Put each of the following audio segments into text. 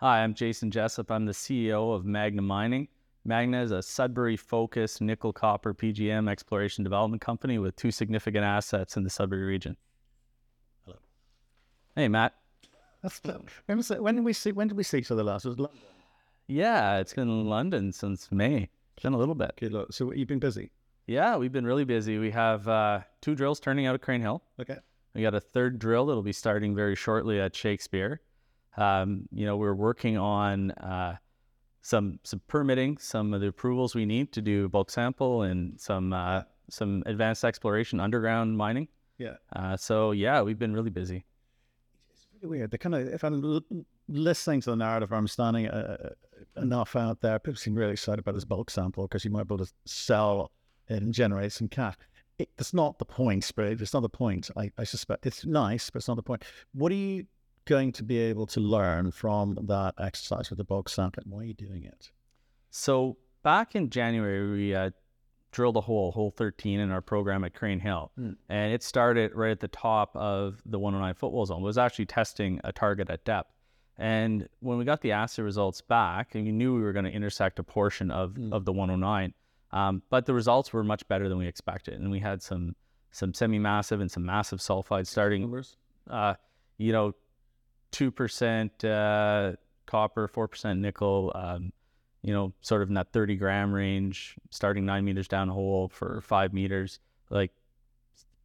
Hi, I'm Jason Jessup. I'm the CEO of Magna Mining. Magna is a Sudbury focused nickel copper PGM exploration development company with two significant assets in the Sudbury region. Hello. Hey, Matt. That's, when, when did we see? When did we see each other last? It was London. Yeah, it's been in London since May. It's been a little bit. Okay, look. So you've been busy. Yeah, we've been really busy. We have uh, two drills turning out at Crane Hill. Okay. We got a third drill that'll be starting very shortly at Shakespeare. Um, you know, we're working on uh, some some permitting, some of the approvals we need to do bulk sample and some uh, some advanced exploration underground mining. Yeah. Uh, so yeah, we've been really busy. It's really weird. The kind of if I'm l- listening to the narrative, I'm standing uh, enough out there. People seem really excited about this bulk sample because you might be able to sell it and generate some cash. It, that's not the point, Spirit. It's not the point. I, I suspect it's nice, but it's not the point. What are you going to be able to learn from that exercise with the bulk sampling? Why are you doing it? So back in January, we uh, drilled a hole, hole 13 in our program at Crane Hill. Hmm. And it started right at the top of the 109 footwall zone. It was actually testing a target at depth. And when we got the assay results back, and we knew we were going to intersect a portion of, Hmm. of the 109, um, but the results were much better than we expected. And we had some some semi-massive and some massive sulfides starting, uh, you know, 2% uh, copper, 4% nickel, um, you know, sort of in that 30 gram range, starting nine meters down hole for five meters, like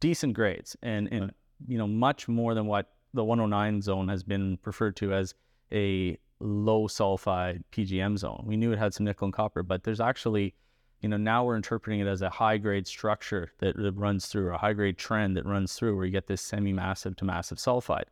decent grades and, and Right. you know, much more than what the 109 zone has been referred to as a low sulfide PGM zone. We knew it had some nickel and copper, but there's actually, you know, now we're interpreting it as a high grade structure that, that runs through, a high grade trend that runs through where you get this semi massive to massive sulfide.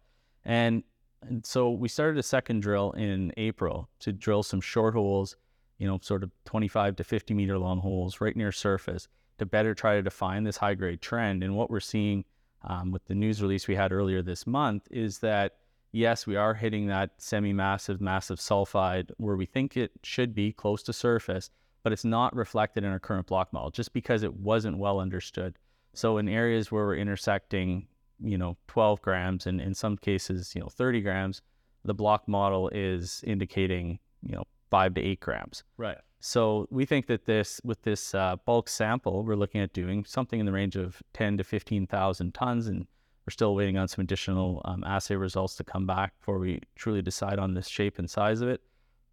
And, and so we started a second drill in April to drill some short holes, you know, sort of 25 to 50 meter long holes right near surface to better try to define this high grade trend. And what we're seeing um, with the news release we had earlier this month is that yes, we are hitting that semi massive, massive sulfide where we think it should be close to surface, but it's not reflected in our current block model just because it wasn't well understood. So in areas where we're intersecting, you know, 12 grams and in some cases, you know, 30 grams, the block model is indicating, you know, five to eight grams. Right. So we think that this, with this uh, bulk sample, we're looking at doing something in the range of 10 to 15,000 tons, and we're still waiting on some additional um, assay results to come back before we truly decide on the shape and size of it.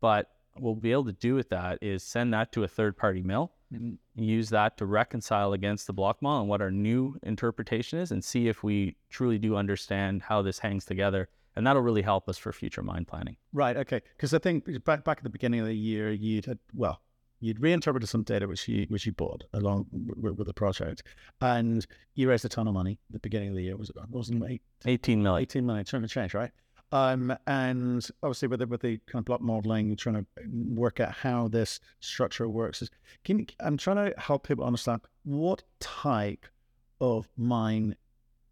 But what we'll be able to do with that is send that to a third-party mill, and use that to reconcile against the block model and what our new interpretation is, and see if we truly do understand how this hangs together. And that'll really help us for future mine planning. Right. Okay. Because I think back back at the beginning of the year, you'd had well, you'd reinterpreted some data which you which you bought along with, with the project, and you raised a ton of money at the beginning of the year. Was it wasn't it eight, 18 million. 18 million, to change, right? Um, and obviously with the, with the kind of block modeling, trying to work out how this structure works. Is can you- I'm trying to help people understand what type of mine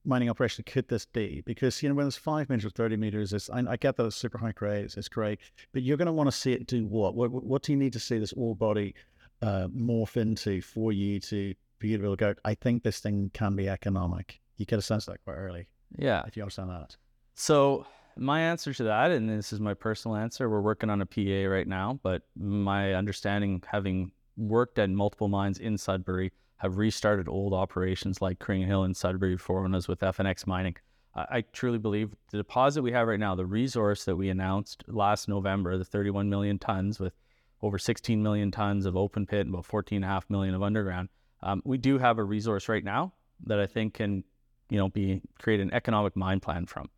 mining operation could this be? Because you know when it's five meters or thirty meters, it's I, I get that it's super high grade, it's, it's great, but you're going to want to see it do what? What what do you need to see this ore body uh, morph into for you to for you to be able to go? I think this thing can be economic. You get a sense of that quite early Yeah. if you understand that. So my answer to that, and this is my personal answer, we're working on a PA right now, but my understanding, having worked at multiple mines in Sudbury, have restarted old operations like Crane Hill and Sudbury before was with FNX Mining. I, I truly believe the deposit we have right now, the resource that we announced last November, the 31 million tons with over 16 million tons of open pit and about 14.5 million of underground. Um, we do have a resource right now that I think can, you know, be create an economic mine plan from.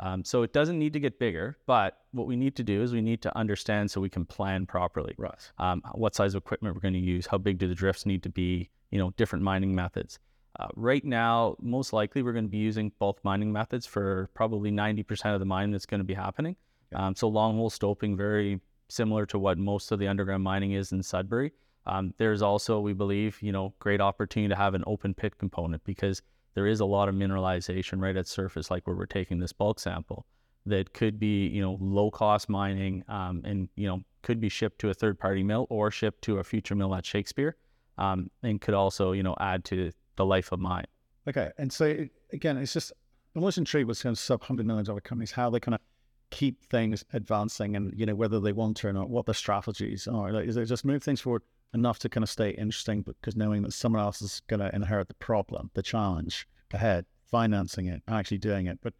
Um, so it doesn't need to get bigger, but what we need to do is we need to understand so we can plan properly. Right. Um, what size of equipment we're going to use, how big do the drifts need to be, you know, different mining methods. Uh, right now, most likely we're going to be using bulk mining methods for probably 90% of the mining that's going to be happening. Um, so long hole stoping, very similar to what most of the underground mining is in Sudbury. Um, there's also, we believe, you know, great opportunity to have an open pit component because there is a lot of mineralization right at surface, like where we're taking this bulk sample, that could be, you know, low cost mining, um, and you know, could be shipped to a third party mill or shipped to a future mill at Shakespeare, um, and could also, you know, add to the life of mine. Okay. And so again, it's just I'm always intrigued with kind of sub hundred million dollar companies, how they kind of keep things advancing and you know whether they want to or not what the strategies are. Like, is it just move things forward enough to kind of stay interesting because knowing that someone else is going to inherit the problem the challenge ahead financing it actually doing it? But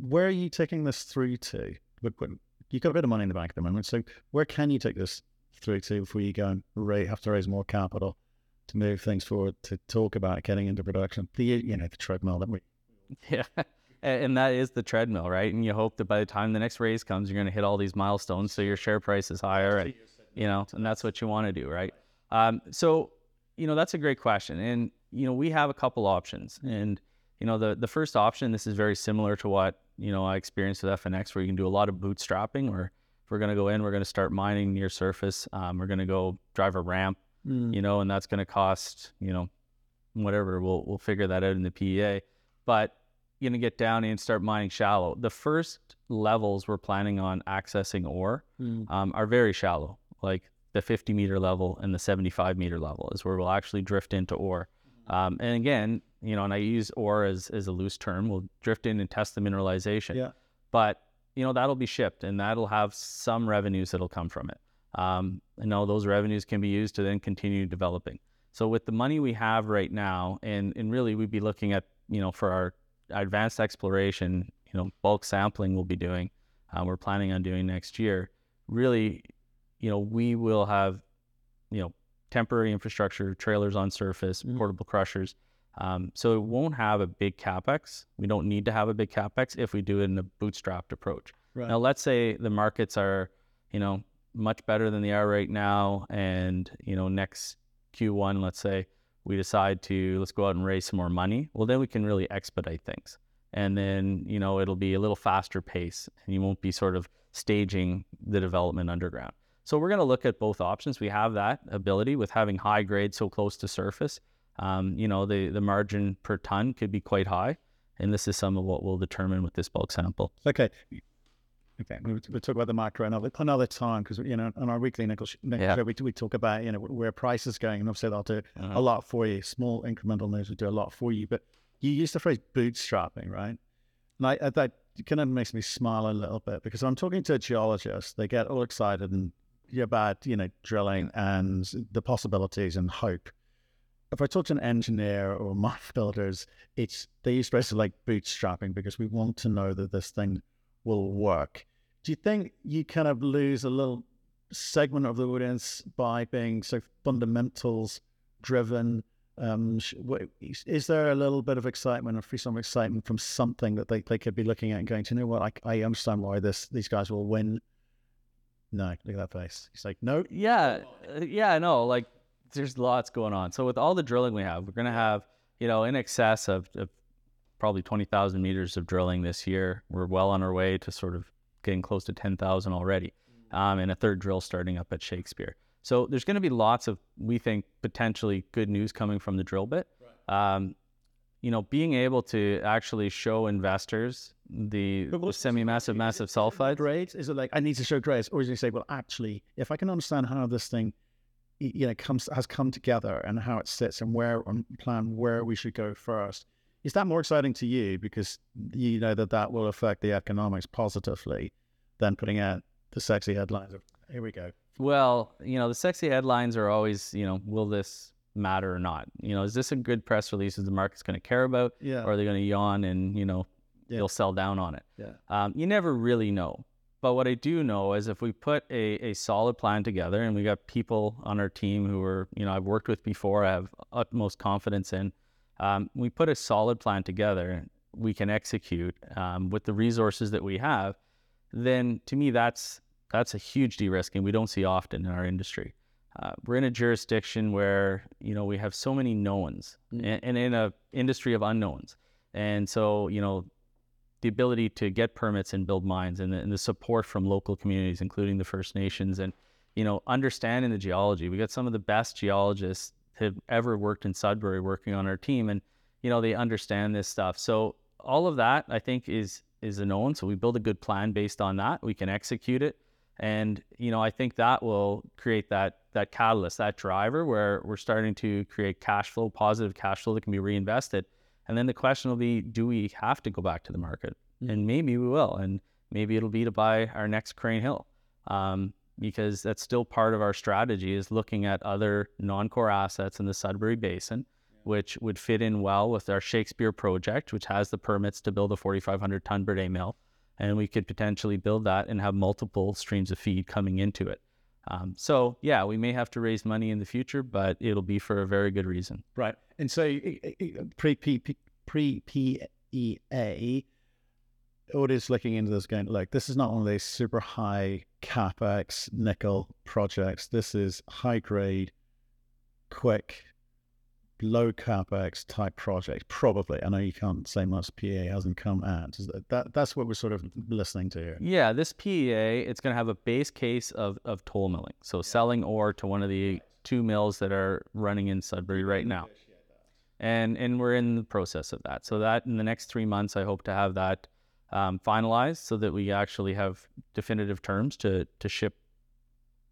where are you taking this through to? You've got a bit of money in the bank at the moment so where can you take this through to before you go and have to raise more capital to move things forward to talk about getting into production the you know the treadmill that we yeah and that is the treadmill, right? And you hope that by the time the next raise comes, you're going to hit all these milestones, so your share price is higher, and you know, and that's what you want to do, right? Um, so, you know, that's a great question, and you know, we have a couple options, and you know, the the first option, this is very similar to what you know I experienced with FNX, where you can do a lot of bootstrapping, or if we're going to go in, we're going to start mining near surface, um, we're going to go drive a ramp, mm. you know, and that's going to cost, you know, whatever. We'll we'll figure that out in the PEA, but going to get down and start mining shallow. The first levels we're planning on accessing ore mm. um, are very shallow, like the 50 meter level and the 75 meter level is where we'll actually drift into ore. Mm-hmm. Um, and again, you know, and I use ore as, as a loose term. We'll drift in and test the mineralization. Yeah. But you know that'll be shipped and that'll have some revenues that'll come from it. Um, and know those revenues can be used to then continue developing. So with the money we have right now, and and really we'd be looking at you know for our advanced exploration, you know, bulk sampling we'll be doing, uh, we're planning on doing next year. Really, you know, we will have, you know, temporary infrastructure, trailers on surface, mm-hmm. portable crushers. Um, so it won't have a big capex. We don't need to have a big capex if we do it in a bootstrapped approach. Right. Now, let's say the markets are, you know, much better than they are right now, and you know, next Q1, let's say, we decide to let's go out and raise some more money, well, then we can really expedite things. And then, you know, it'll be a little faster pace and you won't be sort of staging the development underground. So we're going to look at both options. We have that ability with having high grade so close to surface. Um, you know, the, the margin per ton could be quite high. And this is some of what we'll determine with this bulk sample. Okay. Okay, we we'll talk about the macro another another time because you know on our weekly nickel, nickel yeah. show we, we talk about you know where price is going and obviously that'll do uh-huh. a lot for you. Small incremental moves will do a lot for you. But you use the phrase bootstrapping, right? And I, that kind of makes me smile a little bit because I'm talking to a geologist. They get all excited and about you know drilling and the possibilities and hope. If I talk to an engineer or mine builders, it's they use phrases like bootstrapping because we want to know that this thing will work. Do you think you kind of lose a little segment of the audience by being so fundamentals driven? Um, is there a little bit of excitement or some excitement from something that they, they could be looking at and going, to you know what, I, I understand why this these guys will win. No, look at that face. He's like, no. Yeah, uh, yeah, no, like there's lots going on. So with all the drilling we have, we're gonna have, you know, in excess of, of probably 20,000 meters of drilling this year. We're well on our way to sort of getting close to 10,000 already, mm. um, and a third drill starting up at Shakespeare. So there's going to be lots of, we think, potentially good news coming from the drill bit. Right. Um, you know, being able to actually show investors the, the semi-massive, massive sulfide grades. Is it like I need to show grades, or is it say, well, actually, if I can understand how this thing, you know, comes has come together and how it sits and where and plan where we should go first, is that more exciting to you because you know that that will affect the economics positively than putting out the sexy headlines of here we go? Well, you know, the sexy headlines are always, you know, will this matter or not? You know, is this a good press release? Is the market's going to care about? Yeah. Or are they going to yawn and, you know, yeah. they'll sell down on it? Yeah. Um, you never really know. But what I do know is if we put a, a solid plan together and we got people on our team who are, you know, I've worked with before, I have utmost confidence in, um, we put a solid plan together, we can execute um, with the resources that we have, then to me that's that's a huge de-risking we don't see often in our industry. Uh, we're in a jurisdiction where you know we have so many knowns mm. and, and in a industry of unknowns, and so you know the ability to get permits and build mines and the, and the support from local communities, including the First Nations, and you know understanding the geology. We got some of the best geologists have ever worked in Sudbury working on our team, and you know they understand this stuff. So all of that I think is is a known. So we build a good plan based on that. We can execute it, and you know I think that will create that that catalyst, that driver where we're starting to create cash flow, positive cash flow that can be reinvested. And then the question will be, do we have to go back to the market? Mm-hmm. And maybe we will. And maybe it'll be to buy our next Crane Hill. Um, because that's still part of our strategy is looking at other non-core assets in the Sudbury Basin, which would fit in well with our Shakespeare project, which has the permits to build a 4,500 ton per day mill, and we could potentially build that and have multiple streams of feed coming into it. Um, so yeah, we may have to raise money in the future, but it'll be for a very good reason. Right. And so pre pre PEA, is looking into this going, like, this is not one of these super high capex nickel projects. This is high grade, quick, low capex type project. Probably. I know you can't say much PEA hasn't come out. That, that, that's what we're sort of listening to here. Yeah, this PEA, it's going to have a base case of, of toll milling. So yeah. selling ore to one of the two mills that are running in Sudbury right now. And and we're in the process of that. So that in the next three months, I hope to have that um, finalized so that we actually have definitive terms to to ship.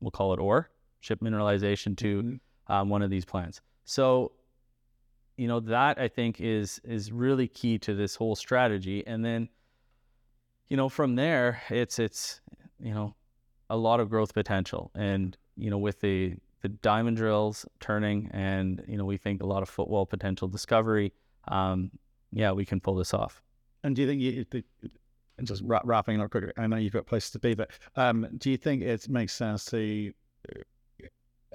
We'll call it ore, ship mineralization to mm-hmm. um, one of these plants. So you know that I think is is really key to this whole strategy. And then, you know, from there, it's it's you know a lot of growth potential. And you know, with the the diamond drills turning, and you know, we think a lot of footwall potential discovery. Um, yeah, we can pull this off. And do you think you, the, and just wrapping up quickly? I know you've got places to be, but um, do you think it makes sense to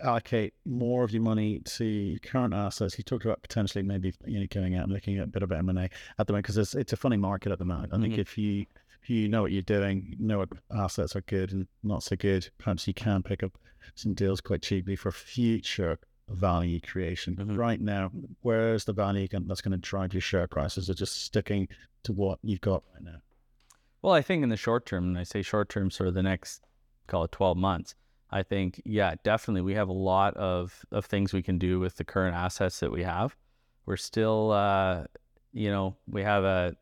allocate more of your money to current assets. You talked about potentially maybe you know going out and looking at a bit of M and A at the moment because it's it's a funny market at the moment. I mm-hmm. think if you if you know what you're doing, know what assets are good and not so good, perhaps you can pick up some deals quite cheaply for future value creation. Mm-hmm. Right now, where's the value that's going to drive your share prices? Are just sticking to what you've got right now? Well, I think in the short term, and I say short term, sort of the next call it 12 months I think, yeah, definitely. We have a lot of, of things we can do with the current assets that we have. We're still, uh, you know, we have a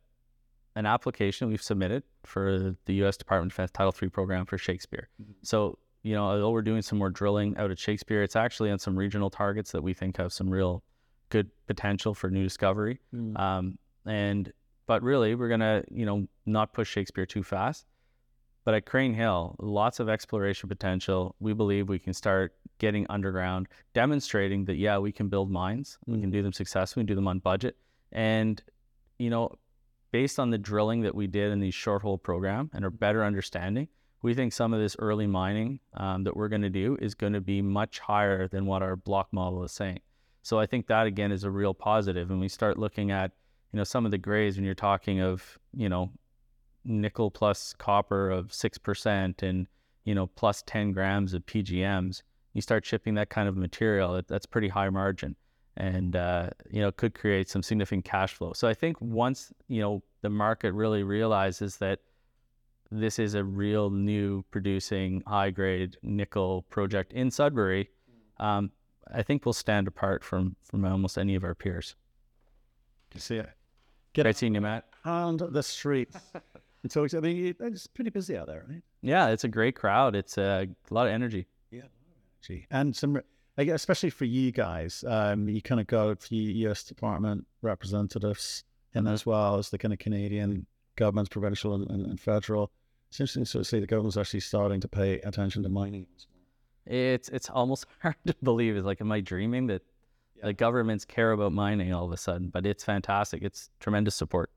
an application we've submitted for the U.S. Department of Defense Title III program for Shakespeare. Mm-hmm. So, you know, although we're doing some more drilling out at Shakespeare, it's actually on some regional targets that we think have some real good potential for new discovery. Mm-hmm. Um, and but really, we're gonna, you know, not push Shakespeare too fast but at Crane Hill, lots of exploration potential. We believe we can start getting underground, demonstrating that, yeah, we can build mines. We can do them successfully, do them on budget. And, you know, based on the drilling that we did in the short hole program and our better understanding, we think some of this early mining um, that we're going to do is going to be much higher than what our block model is saying. So I think that again is a real positive. And we start looking at, you know, some of the grades when you're talking of, you know, nickel plus copper of 6% and, you know, plus 10 grams of PGMs, you start shipping that kind of material, that's pretty high margin and, uh, you know, could create some significant cash flow. So I think once, you know, the market really realizes that this is a real new producing high grade nickel project in Sudbury, um, I think we'll stand apart from, from almost any of our peers. See. Get Great seeing you, Matt. On the streets. It's always, I mean, it's pretty busy out there, right? Yeah, it's a great crowd. It's a, a lot of energy. Yeah, energy. And some, especially for you guys, um, you kind of go for U.S. Department representatives and as well as the kind of Canadian governments, provincial and, and, and federal. It's interesting to sort of see the government's actually starting to pay attention to mining. It's it's almost hard to believe. It's like, am I dreaming that yeah. the governments care about mining all of a sudden? But it's fantastic. It's tremendous support.